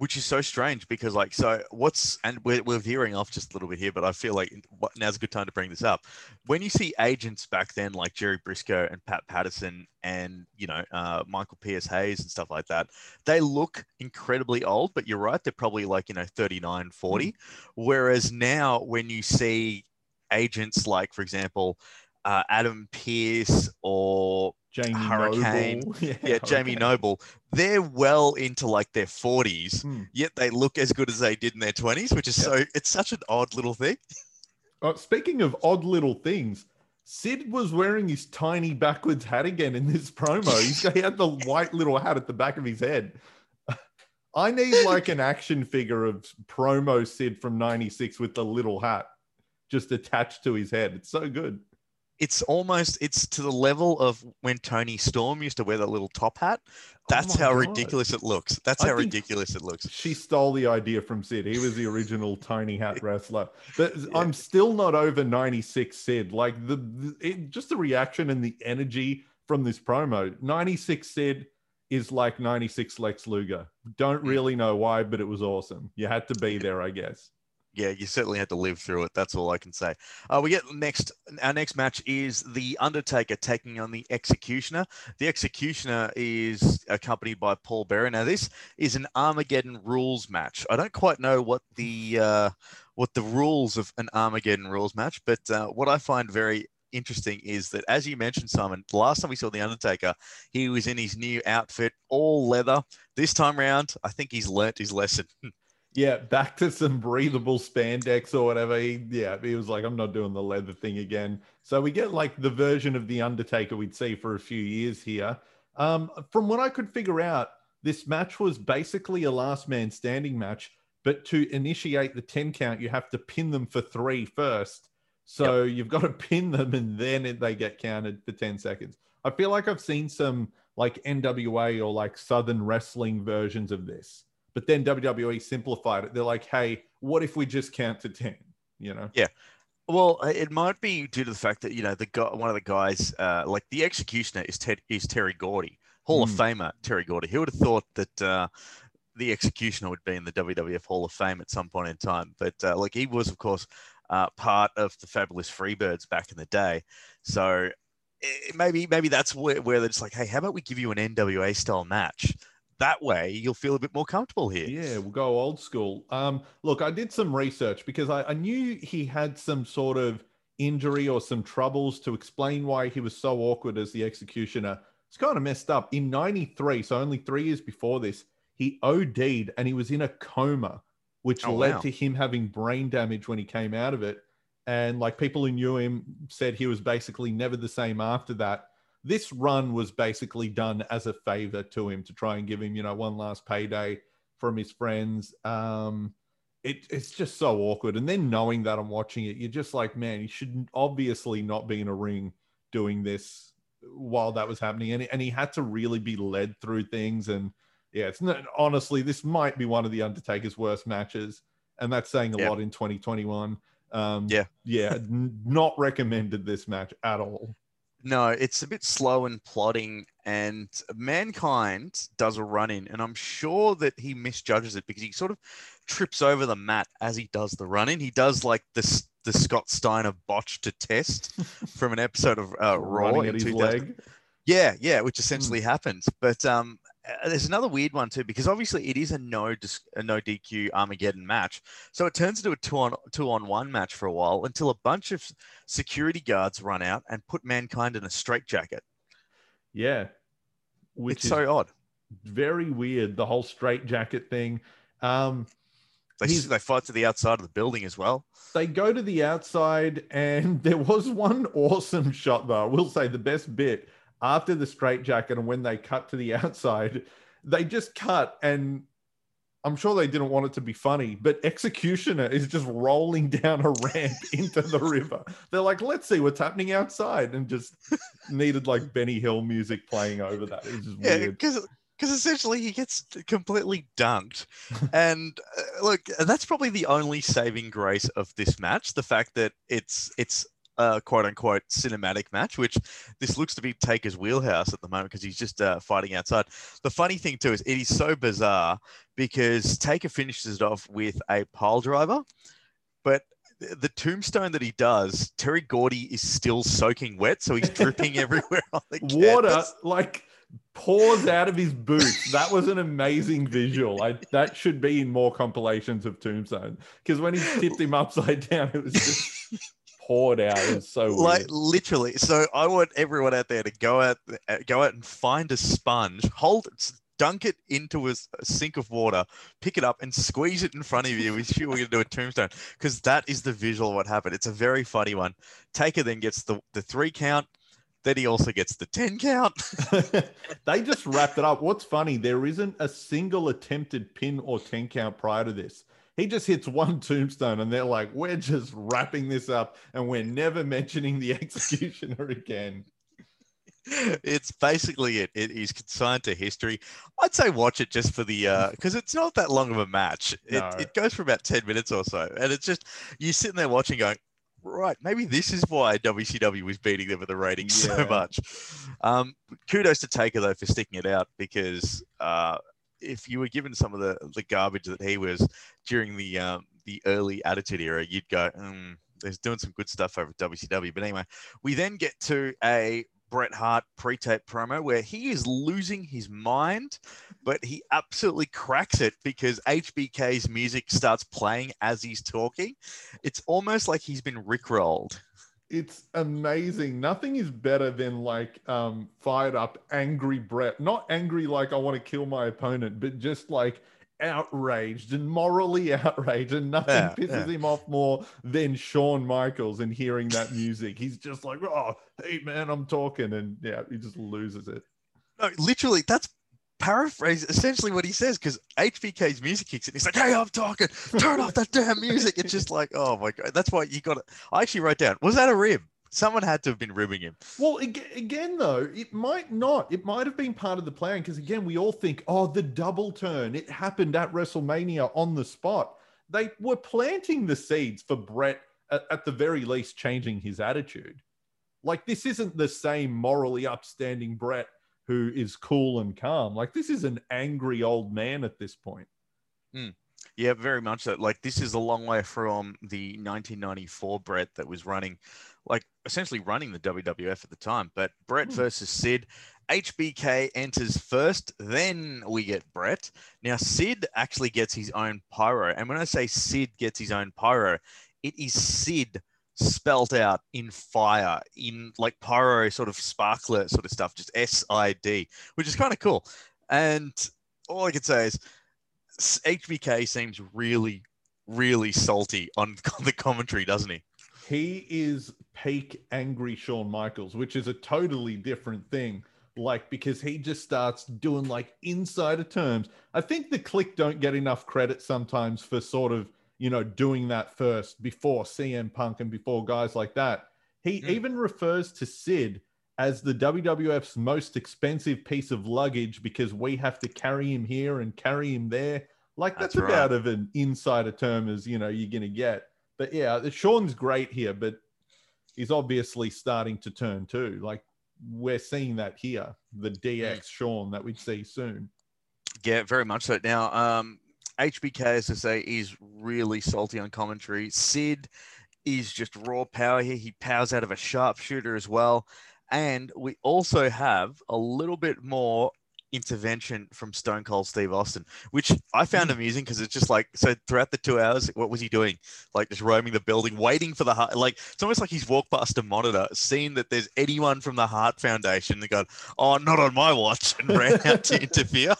E: Which is so strange because like so what's and we're, we're veering off just a little bit here but i feel like now's a good time to bring this up when you see agents back then like jerry brisco and pat patterson and you know uh, michael p.s. hayes and stuff like that they look incredibly old but you're right they're probably like you know 39 40 mm. whereas now when you see agents like for example uh, adam pearce or
F: Jamie
E: Hurricane,
F: Noble.
E: yeah, yeah Jamie Noble, they're well into like their 40s, hmm. yet they look as good as they did in their 20s, which is yep. so it's such an odd little thing.
F: Uh, speaking of odd little things, Sid was wearing his tiny backwards hat again in this promo. He's, he had the white little hat at the back of his head. I need like an action figure of promo Sid from 96 with the little hat just attached to his head. It's so good
E: it's almost it's to the level of when Toni Storm used to wear that little top hat. That's oh how God. ridiculous it looks. That's I how ridiculous it looks.
F: She stole the idea from Sid. He was the original Tony hat wrestler. But yeah. I'm still not over 96 Sid. Like the, the it, just the reaction and the energy from this promo. 96 Sid is like 96 Lex Luger. Don't mm. really know why, but it was awesome. You had to be there, I guess
E: yeah, you certainly had to live through it. That's all I can say. Uh, we get next. Our next match is the Undertaker taking on the Executioner. The Executioner is accompanied by Paul Bearer. Now, this is an Armageddon rules match. I don't quite know what the uh, what the rules of an Armageddon rules match, but uh, what I find very interesting is that, as you mentioned, Simon, the last time we saw the Undertaker, he was in his new outfit, all leather. This time round, I think he's learnt his lesson.
F: Yeah, back to some breathable spandex or whatever. He, yeah, he was like, I'm not doing the leather thing again. So we get like the version of the Undertaker we'd see for a few years here. Um, from what I could figure out, this match was basically a last man standing match, but to initiate the 10 count, you have to pin them for three first. So yep. you've got to pin them and then they get counted for 10 seconds. I feel like I've seen some like NWA or like Southern wrestling versions of this but then WWE simplified it. They're like, hey, what if we just count to 10? You know?
E: Yeah. Well, it might be due to the fact that, you know, the guy, one of the guys, uh, like the executioner is Ted, is Terry Gordy, Hall mm. of hmm. Famer Terry Gordy. Who would have thought that uh, the executioner would be in the WWF Hall of Fame at some point in time? But uh, like he was, of course, uh, part of the Fabulous Freebirds back in the day. So it, maybe maybe that's where, where they're just like, hey, how about we give you an NWA style match? That way you'll feel a bit more comfortable here.
F: Yeah, we'll go old school. Um, look, I did some research because I, I knew he had some sort of injury or some troubles to explain why he was so awkward as the executioner. It's kind of messed up. In 93, so only three years before this, he OD'd and he was in a coma, which oh, led wow. to him having brain damage when he came out of it. And like people who knew him said he was basically never the same after that this run was basically done as a favor to him to try and give him, you know, one last payday from his friends. Um, it, it's just so awkward. And then knowing that I'm watching it, you're just like, man, you should obviously not be in a ring doing this while that was happening. And, and he had to really be led through things. And yeah, it's not, honestly, this might be one of the Undertaker's worst matches. And that's saying a yeah. lot in 2021. Um,
E: yeah.
F: yeah. n- not recommended this match at all.
E: No, it's a bit slow and plodding, and Mankind does a run in, and I'm sure that he misjudges it because he sort of trips over the mat as he does the run in. He does like the the Scott Steiner botch to test from an episode of uh, Raw in 2000. Yeah, yeah, which essentially mm. happens. But um, there's another weird one too because obviously it is a no a no DQ Armageddon match, so it turns into a two on two on one match for a while until a bunch of security guards run out and put mankind in a straitjacket.
F: Yeah,
E: which it's so odd,
F: very weird. The whole straitjacket thing. Um,
E: they they fight to the outside of the building as well.
F: They go to the outside, and there was one awesome shot though. I will say the best bit after the straitjacket and when they cut to the outside, they just cut and I'm sure they didn't want it to be funny, but Executioner is just rolling down a ramp into the river. They're like, let's see what's happening outside, and just needed like Benny Hill music playing over that. It's just yeah, weird.
E: Because because essentially he gets completely dunked. and uh, look, that's probably the only saving grace of this match: the fact that it's it's uh, quote unquote cinematic match, which this looks to be Taker's wheelhouse at the moment because he's just uh, fighting outside. The funny thing too is it is so bizarre because Taker finishes it off with a pile driver, but the tombstone that he does, Terry Gordy is still soaking wet, so he's dripping everywhere on the
F: Water like pours out of his boots. That was an amazing visual. I, that should be in more compilations of Tombstone because when he tipped him upside down, it was just poured out. It was so
E: like
F: weird.
E: literally. So I want everyone out there to go out, uh, go out and find a sponge, hold it, dunk it into a sink of water, pick it up and squeeze it in front of you. We shoot, we're gonna do a tombstone because that is the visual of what happened. It's a very funny one. Taker then gets the the three count. Then he also gets the ten count.
F: they just wrapped it up. What's funny, there isn't a single attempted pin or 10 count prior to this. He just hits one tombstone and they're like, we're just wrapping this up and we're never mentioning the executioner again.
E: it's basically it. It is consigned to history. I'd say watch it just for the because it's not that long of a match. It,
F: No.
E: it goes for about ten minutes or so, and it's just you sitting there watching, going, right, maybe this is why WCW was beating them with the ratings so much. Um, kudos to Taker though for sticking it out because uh, if you were given some of the the garbage that he was during the um, the early Attitude era, you'd go, mm, "There's doing some good stuff over WCW." But anyway, we then get to a Bret Hart pre-tape promo where he is losing his mind, but he absolutely cracks it because HBK's music starts playing as he's talking. It's almost like he's been rickrolled.
F: It's amazing. Nothing is better than like um fired up, angry Bret. Not angry like I want to kill my opponent, but just like outraged and morally outraged. And nothing
E: Yeah,
F: pisses
E: yeah.
F: him off more than Shawn Michaels and hearing that music. He's just like, oh, hey man, I'm talking. And yeah, he just loses it.
E: No, literally, that's paraphrase essentially what he says because HBK's music kicks in. He's like, "Hey, I'm talking. Turn off that damn music." It's just like, oh my god, that's why you got it. I actually wrote down, was that a rib? Someone had to have been ribbing him.
F: Well, again, though, it might not. It might have been part of the plan because, again, we all think, oh, the double turn. It happened at WrestleMania on the spot. They were planting the seeds for Bret, at, at the very least, changing his attitude. Like, this isn't the same morally upstanding Bret who is cool and calm. Like, this is an angry old man at this point.
E: Yeah, very much so. Like this is a long way from the 1994 Bret that was running, like essentially running the WWF at the time. But Bret
F: Hmm.
E: versus Sid, HBK enters first, then we get Bret. Now Sid actually gets his own pyro, and when I say Sid gets his own pyro, it is Sid spelt out in fire, in like pyro sort of sparkler sort of stuff, just S I D, which is kind of cool. And all I can say is HBK seems really, really salty on the commentary, doesn't he?
F: he is peak angry Shawn Michaels, which is a totally different thing. Like, because he just starts doing like insider terms. I think the Kliq don't get enough credit sometimes for sort of, you know, doing that first before CM Punk and before guys like that. He
E: Mm.
F: even refers to Sid as the WWF's most expensive piece of luggage because we have to carry him here and carry him there. Like that's,
E: That's right.
F: about of an insider term as you know you're gonna get. But yeah, Shawn's great here, but he's obviously starting to turn too. Like we're seeing that here, the DX Shawn that we'd see soon.
E: Yeah, very much so. Now, um, HBK, as I say, is really salty on commentary. Sid is just raw power here. He powers out of a sharpshooter as well. And we also have a little bit more intervention from Stone Cold Steve Austin, which I found mm. amusing because it's just like so throughout the two hours, what was he doing? Like just roaming the building, waiting for the heart. Like it's almost like he's walked past a monitor, seen that there's anyone from the Hart Foundation, and gone, "Oh, not on my watch," and ran out to interfere.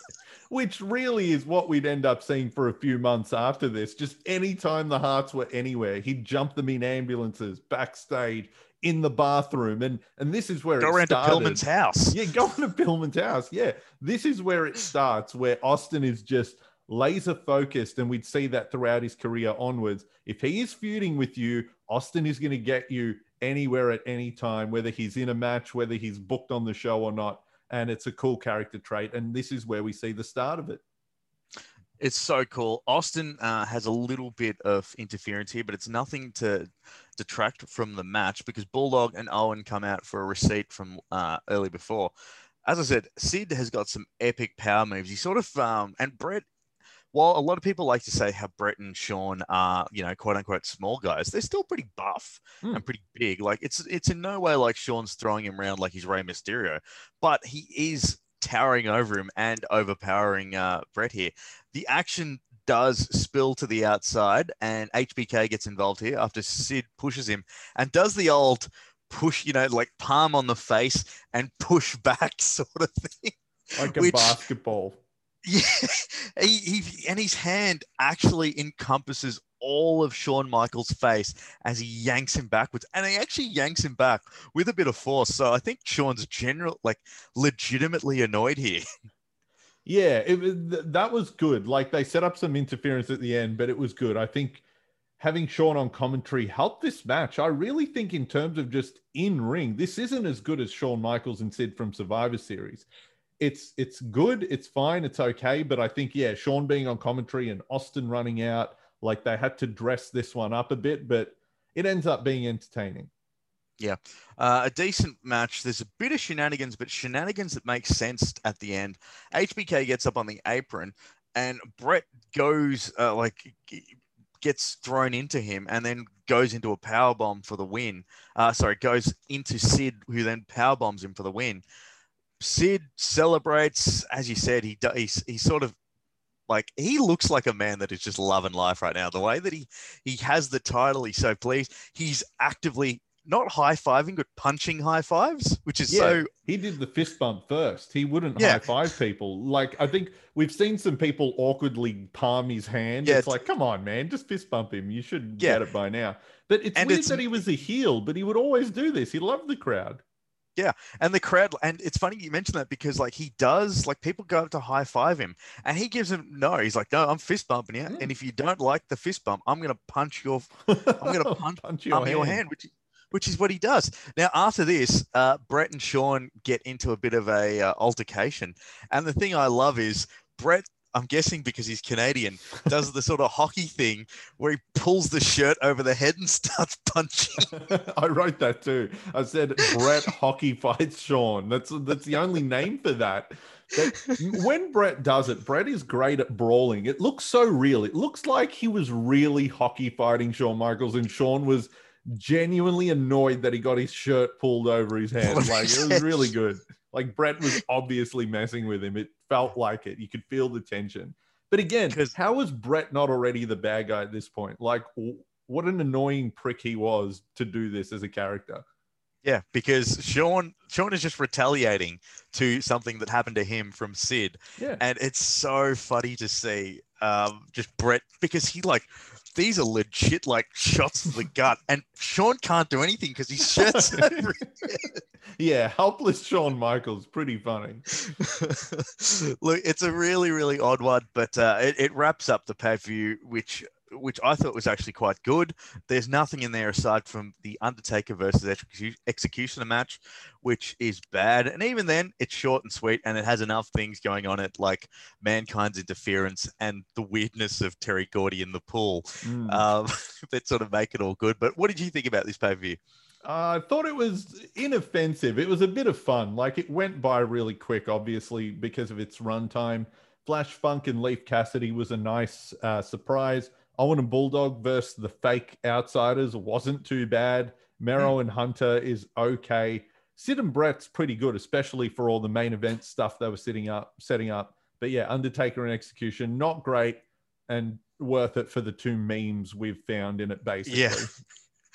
F: Which really is what we'd end up seeing for a few months after this. Just anytime the Harts were anywhere, he'd jump them in ambulances, backstage, in the bathroom, and and this is where
E: Go
F: it
E: around
F: started.
E: to Pillman's house.
F: Yeah, go to Pillman's house. Yeah, this is where it starts, where Austin is just laser focused, and we'd see that throughout his career onwards. If he is feuding with you, Austin is going to get you anywhere at any time, whether he's in a match, whether he's booked on the show or not. And it's a cool character trait, and this is where we see the start of it.
E: It's so cool. Austin uh, has a little bit of interference here, but it's nothing to detract from the match because Bulldog and Owen come out for a receipt from uh, early before. As I said, Sid has got some epic power moves. He sort of um, and Bret while a lot of people like to say how Bret and Shawn are, you know, quote unquote small guys, they're still pretty buff
F: Hmm.
E: and pretty big. Like it's it's in no way like Shawn's throwing him around like he's Rey Mysterio, but he is towering over him and overpowering uh, Bret here. The action does spill to the outside, and HBK gets involved here after Sid pushes him and does the old push, you know, like palm on the face and push back sort of thing.
F: Like a
E: Which-
F: basketball.
E: Yeah, he, he and his hand actually encompasses all of Shawn Michaels' face as he yanks him backwards, and he actually yanks him back with a bit of force. So I think Shawn's general, like, legitimately annoyed here.
F: Yeah, it, th- that was good. Like they set up some interference at the end, but it was good. I think having Shawn on commentary helped this match. I really think, in terms of just in ring, this isn't as good as Shawn Michaels and Sid from Survivor Series. It's it's good, it's fine, it's okay, but I think yeah, Shawn being on commentary and Austin running out, like they had to dress this one up a bit, but it ends up being entertaining.
E: Uh, a decent match. There's a bit of shenanigans, but shenanigans that make sense at the end. HBK gets up on the apron, and Bret goes uh, like gets thrown into him, and then goes into a power bomb for the win. Uh, sorry, goes into Sid, who then power bombs him for the win. Sid celebrates, as you said. He he he's sort of like he looks like a man that is just loving life right now. The way that he he has the title, he's so pleased. He's actively not high fiving, but punching high fives, which is
F: Yeah,
E: so
F: he did the fist bump first. He wouldn't
E: Yeah.
F: high five people. Like I think we've seen some people awkwardly palm his hand.
E: Yeah,
F: it's
E: it's-
F: like, come on, man, just fist bump him. You should
E: Yeah.
F: get it by now. But it's
E: And
F: weird
E: it's-
F: that he was a heel, but he would always do this. He loved the crowd.
E: And the crowd and it's funny you mentioned that because like he does like people go up to high five him and he gives him no he's like no i'm fist bumping you
F: Mm.
E: and if you don't like the fist bump i'm gonna punch your i'm gonna punch,
F: punch
E: your, your hand which which is what he does now after this uh bret and shawn get into a bit of a uh, altercation and the thing i love is bret i'm guessing because he's canadian does the sort of hockey thing where he pulls the shirt over the head and starts punching
F: I wrote that too. I said Bret hockey fights Shawn. That's that's the only name for that. But when Bret does it, Bret is great at brawling. It looks so real. It looks like he was really hockey fighting Shawn Michaels, and Shawn was genuinely annoyed that he got his shirt pulled over his head. Like it was really good. Like Bret was obviously messing with him. It felt like it. You could feel the tension. But again,
E: 'Cause-
F: how is Bret not already the bad guy at this point? Like, what an annoying prick he was to do this as a character.
E: Yeah, because Shawn Shawn is just retaliating to something that happened to him from Sid,
F: Yeah.
E: and it's so funny to see um, just Bret because he like these are legit like shots to the gut, and Shawn can't do anything because his shirt's over.
F: Yeah, helpless Shawn Michaels, pretty funny.
E: Look, it's a really really odd one, but uh, it, it wraps up the pay per view, which which I thought was actually quite good. There's nothing in there aside from the Undertaker versus Execu- Executioner match, which is bad. And even then, it's short and sweet, and it has enough things going on it, like mankind's interference and the weirdness of Terry Gordy in the pool,
F: Mm.
E: um, that sort of make it all good. But what did you think about this pay per view?
F: Uh, I thought it was inoffensive. It was a bit of fun. Like it went by really quick, obviously, because of its runtime. Flash Funk and Leif Cassidy was a nice uh, surprise. Owen and Bulldog versus the fake outsiders wasn't too bad. Mero hmm. and Hunter is okay. Sid and Bret's pretty good, especially for all the main event stuff they were sitting up, setting up. But yeah, Undertaker and Execution, not great and worth it for the two memes we've found in it, basically.
E: Yeah.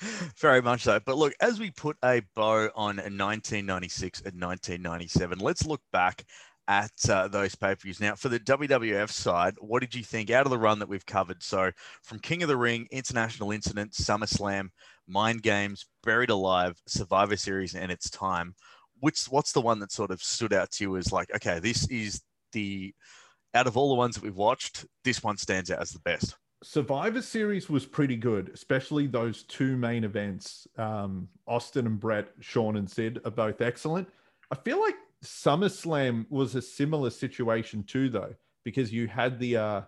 E: Very much so. But look, as we put a bow on 1996 and 1997, let's look back at uh, those pay per views. Now, for the WWF side, what did you think out of the run that we've covered? So, from King of the Ring, International Incident, SummerSlam, Mind Games, Buried Alive, Survivor Series, and It's Time, which what's the one that sort of stood out to you as like, okay, this is the out of all the ones that we've watched, this one stands out as the best.
F: Survivor Series was pretty good, especially those two main events. Um, Austin and Bret, Shawn and Sid are both excellent. I feel like SummerSlam was a similar situation too, though, because you had the uh,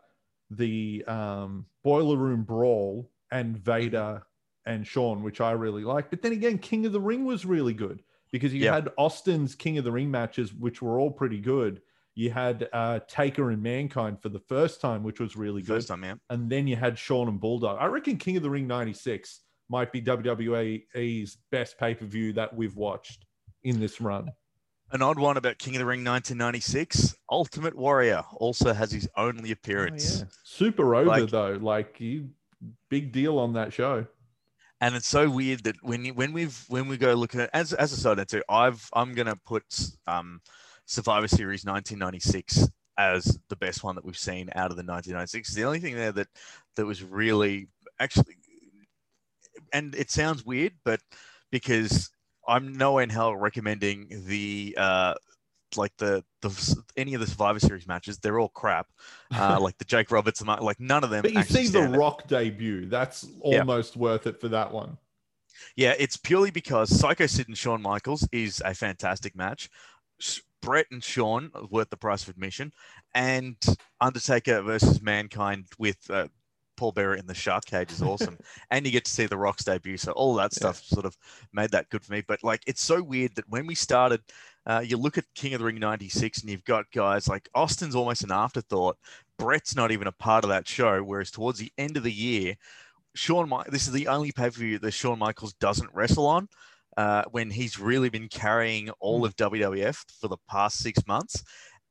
F: the um, boiler room brawl and Vader and Shawn, which I really liked. But then again, King of the Ring was really good because you
E: Yeah.
F: had Austin's King of the Ring matches, which were all pretty good. You had uh, Taker and Mankind for the first time, which was really good.
E: First time, man.
F: And then you had Shawn and Bulldog. I reckon King of the Ring 96 might be WWE's best pay per view that we've watched in this run.
E: An odd one about King of the Ring 1996. Ultimate Warrior also has his only appearance.
F: Oh, yeah. Super over
E: Like-
F: though. Like you, big deal on that show.
E: and it's so weird that when you when we've when we go looking at as as a side note too, I've I'm gonna put um Survivor Series 1996 as the best one that we've seen out of the 1996. The only thing there that that was really actually, and it sounds weird, but because I'm no in hell recommending the uh like the the any of the Survivor Series matches, they're all crap. Uh, like the Jake Roberts, and like none of them.
F: But you see the. Rock debut. That's
E: Yeah.
F: almost worth it for that one.
E: Yeah, it's purely because Psycho Sid and Shawn Michaels is a fantastic match. Bret and Shawn worth the price of admission, and Undertaker versus Mankind with uh, Paul Bearer in the shark cage is awesome, and you get to see the Rock's debut. So all that stuff sort of made that good for me. But like, it's so weird that when we started, uh, you look at King of the Ring '96, and you've got guys like Austin's almost an afterthought. Bret's not even a part of that show. Whereas towards the end of the year, Shawn, Mi- this is the only pay per view that Shawn Michaels doesn't wrestle on. Uh, when he's really been carrying all of WWF for the past six months,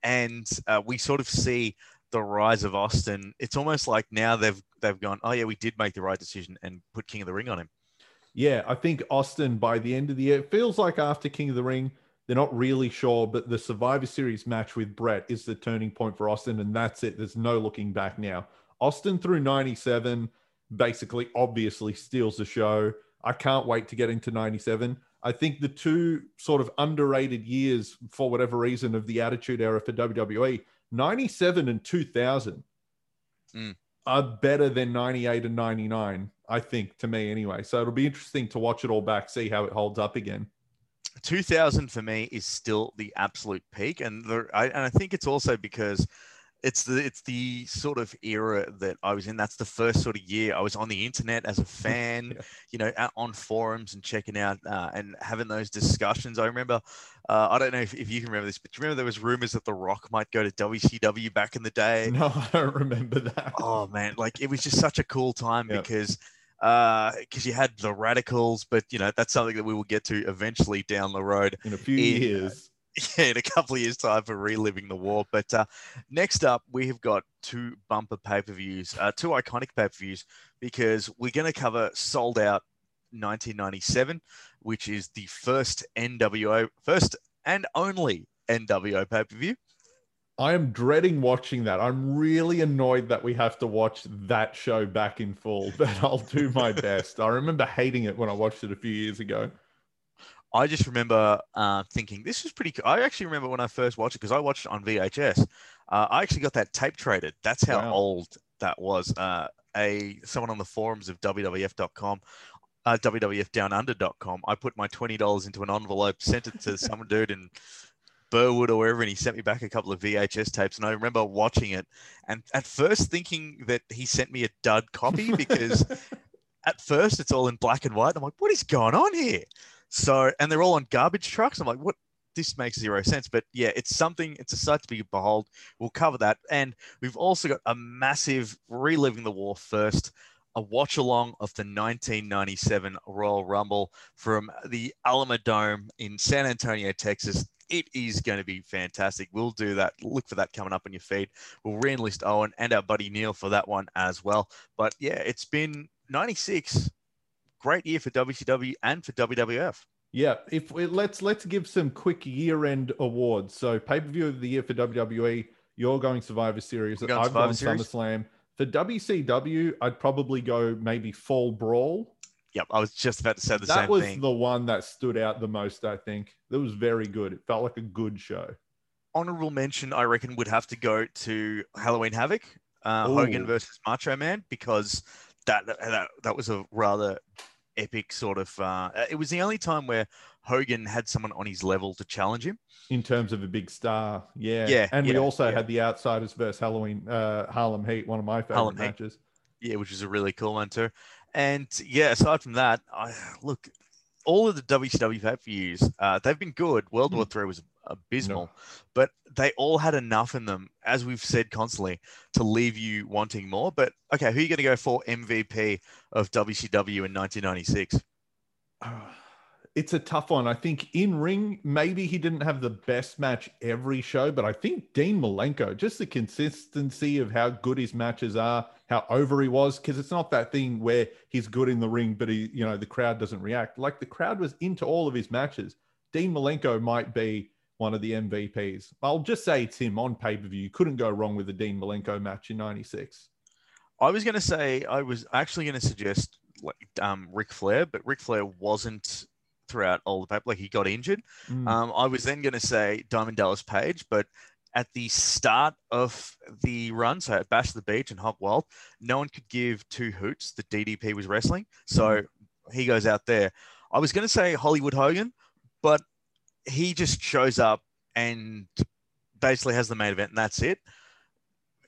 E: and uh, we sort of see the rise of Austin. It's almost like now they've they've gone, oh yeah, we did make the right decision and put King of the Ring on him.
F: Yeah, I think Austin by the end of the year, it feels like after King of the Ring, they're not really sure, but the Survivor Series match with Bret is the turning point for Austin, and that's it. There's no looking back now. Austin through 97 basically obviously steals the show. I can't wait to get into 97. I think the two sort of underrated years, for whatever reason, of the Attitude Era for WWE, 97 and 2000
E: Mm.
F: are better than 98 and 99, I think, to me anyway. So it'll be interesting to watch it all back, see how it holds up again.
E: 2000 for me is still the absolute peak, and the, I, and I think it's also because it's the it's the sort of era that I was in. That's the first sort of year I was on the internet as a fan,
F: Yeah.
E: you know, out on forums and checking out uh, and having those discussions. I remember, uh, I don't know if, if you can remember this, but do you remember there was rumors that The Rock might go to WCW back in the day.
F: No, I don't remember that.
E: Oh man, like it was just such a cool time
F: Yep.
E: because uh because you had the Radicalz, but you know that's something that we will get to eventually down the road
F: In a few
E: in-
F: years.
E: in a couple of years time for reliving the war. But uh, next up, we have got two bumper pay per views, uh, two iconic pay per views, because we're going to cover Souled Out 1997, which is the first NWO, first and only NWO pay per view.
F: I am dreading watching that. I'm really annoyed that we have to watch that show back in full, but I'll do my best. I remember hating it when I watched it a few years ago.
E: I just remember uh, thinking this was pretty cool. I actually remember when I first watched it because I watched it on VHS. Uh, I actually got that tape traded. That's how
F: Wow.
E: old that was. Uh, a someone on the forums of WWF.com, uh, WWFdownunder.com. I put my twenty dollars into an envelope, sent it to some dude in Burwood or wherever, and he sent me back a couple of VHS tapes. And I remember watching it, and at first thinking that he sent me a dud copy because at first it's all in black and white. I'm like, what is going on here? So, and they're all on garbage trucks. I'm like, what? This makes zero sense. But yeah, it's something, it's a sight to be behold. We'll cover that. And we've also got a massive reliving the war first, a watch along of the 1997 Royal Rumble from the Alamodome in San Antonio, Texas. It is going to be fantastic. We'll do that. Look for that coming up on your feed. We'll re enlist Owen and our buddy Neil for that one as well. But yeah, it's been 96 great year for WCW and for WWF.
F: Yeah, if we, let's let's give some quick year-end awards. So pay-per-view of the year for WWE, you're going Survivor Series.
E: Going
F: I've
E: Survivor
F: gone
E: Series.
F: SummerSlam. For WCW, I'd probably go maybe Fall Brawl.
E: Yep, I was just about to say the
F: that
E: same thing.
F: That was the one that stood out the most. I think that was very good. It felt like a good show.
E: Honorable mention, I reckon, would have to go to Halloween Havoc, uh, Hogan versus Macho Man, because that that that was a rather epic sort of. Uh, it was the only time where Hogan had someone on his level to challenge him.
F: in terms of a big star. Yeah.
E: Yeah,
F: And we also
E: yeah.
F: had the Outsiders versus Halloween, uh, Harlem Heat, one of my favorite
E: Harlem Heat.
F: matches.
E: Yeah, which was a really cool one too. And yeah, aside from that, I look all of the WCW pay per views. Uh, they've been good. World
F: Hmm.
E: War Three was abysmal. But they all had enough in them, as we've said constantly, to leave you wanting more. But okay, who are you going to go for MVP of WCW in 1996?
F: it's a tough one. I think in ring, maybe he didn't have the best match every show, but I think Dean Malenko, just the consistency of how good his matches are, how over he was, because it's not that thing where he's good in the ring, but he, you know, the crowd doesn't react. Like the crowd was into all of his matches. Dean Malenko might be one of the MVPs. I'll just say it's him on pay per view. You couldn't go wrong with the Dean Malenko match in '96.
E: I was going to say I was actually going to suggest like um, Ric Flair, but Ric Flair wasn't throughout all the paper. Like he got injured.
F: Mm.
E: Um, I was then going to say Diamond Dallas Page, but at the start of the run, so at Bash of the Beach and Hog Wild, no one could give two hoots that DDP was wrestling. So he goes out there. I was going to say Hollywood Hogan, but he just shows up and basically has the main event, and that's it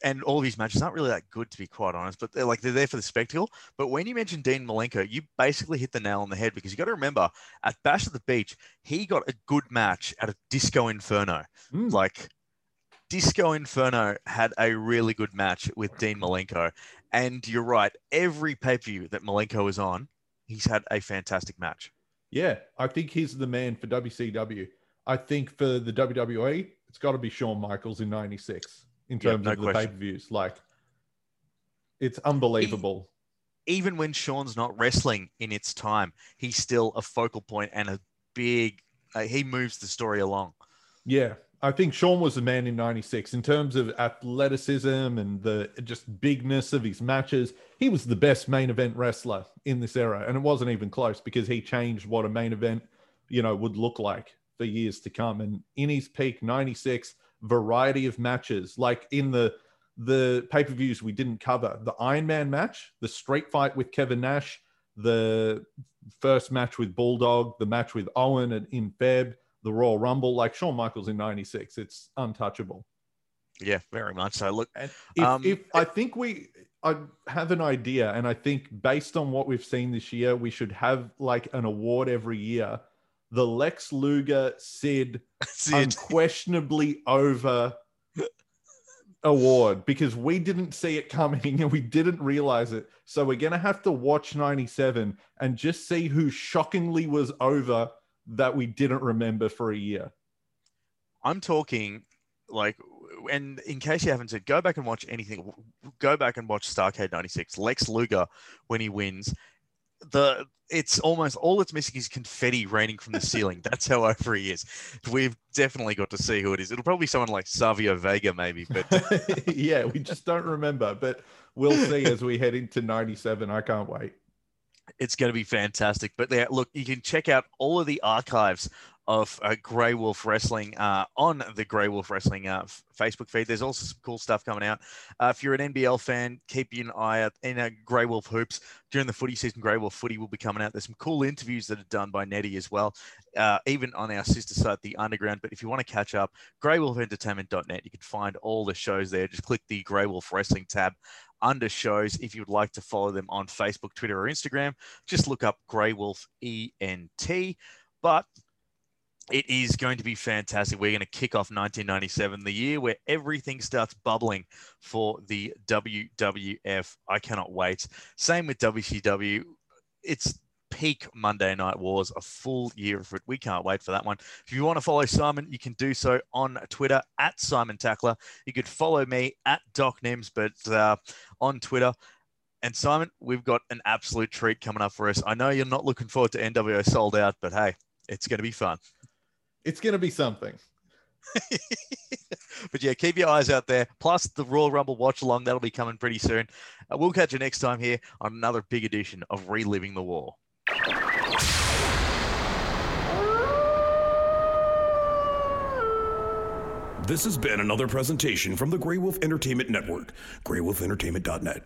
E: and all of his matches aren't really that good to be quite honest, but they're like they're there for the spectacle. But when you mentioned Dean Malenko, you basically hit the nail on the head because you got to remember at Bash at the Beach, he got a good match at a Disco Inferno.
F: Mm.
E: Like Disco Inferno had a really good match with Dean Malenko. And you're right, every pay-per-view that Malenko is on, he's had a fantastic match.
F: Yeah, I think he's the man for WCW. I think for the WWE, it's got to be Shawn Michaels in '96 in
E: Yeah,
F: terms
E: no
F: of the pay per views. Like, it's unbelievable.
E: Even when Shawn's not wrestling in It's Time, he's still a focal point and a big. Uh, he moves the story along.
F: Yeah, I think Shawn was the man in '96 in terms of athleticism and the just bigness of his matches. He was the best main event wrestler in this era, and it wasn't even close because he changed what a main event, you know, would look like for years to come. And in his peak '96, variety of matches, like in the the pay per views we didn't cover, the Iron Man match, the Street Fight with Kevin Nash, the first match with Bulldog, the match with Owen in Feb, the Royal Rumble, like Shawn Michaels in '96, it's untouchable.
E: Yeah, very much so. Look,
F: if,
E: Um,
F: if I think we, I have an idea, and I think based on what we've seen this year, we should have like an award every year. The Lex Luger Sid
E: Sid.
F: unquestionably over award because we didn't see it coming and we didn't realize it. So we're gonna have to watch 97 and just see who shockingly was over that we didn't remember for a year.
E: I'm talking like, and in case you haven't said, go back and watch anything. Go back and watch Starcade '96. Lex Luger when he wins, the it's almost all it's missing is confetti raining from the ceiling. That's how over he is. We've definitely got to see who it is. It'll probably be someone like Savio Vega, maybe, but
F: yeah, we just don't remember, but we'll see as we head into 97. I can't wait.
E: It's going to be fantastic. But yeah, look, you can check out all of the archives of uh, Grey Wolf Wrestling uh, on the Grey Wolf Wrestling uh, f- Facebook feed. There's also some cool stuff coming out. Uh, if you're an NBL fan, keep an eye out in uh, Grey Wolf Hoops. During the footy season, Grey Wolf Footy will be coming out. There's some cool interviews that are done by Nettie as well, uh, even on our sister site, The Underground. But if you want to catch up, greywolfentertainment.net, you can find all the shows there. Just click the Grey Wolf Wrestling tab under shows. If you would like to follow them on Facebook, Twitter, or Instagram, just look up Grey Wolf ENT. But it is going to be fantastic. We're going to kick off 1997, the year where everything starts bubbling for the WWF. I cannot wait. Same with WCW. It's peak Monday Night Wars, a full year of it. We can't wait for that one. If you want to follow Simon, you can do so on Twitter at Simon Tackler. You could follow me at Doc Nims, but uh, on Twitter. And Simon, we've got an absolute treat coming up for us. I know you're not looking forward to NWO Souled Out, but hey, it's going to be fun.
F: It's going to be something.
E: but yeah, keep your eyes out there. Plus the Royal Rumble watch along that'll be coming pretty soon. Uh, we'll catch you next time here on another big edition of Reliving the War.
G: This has been another presentation from the Grey Wolf Entertainment Network, greywolfentertainment.net.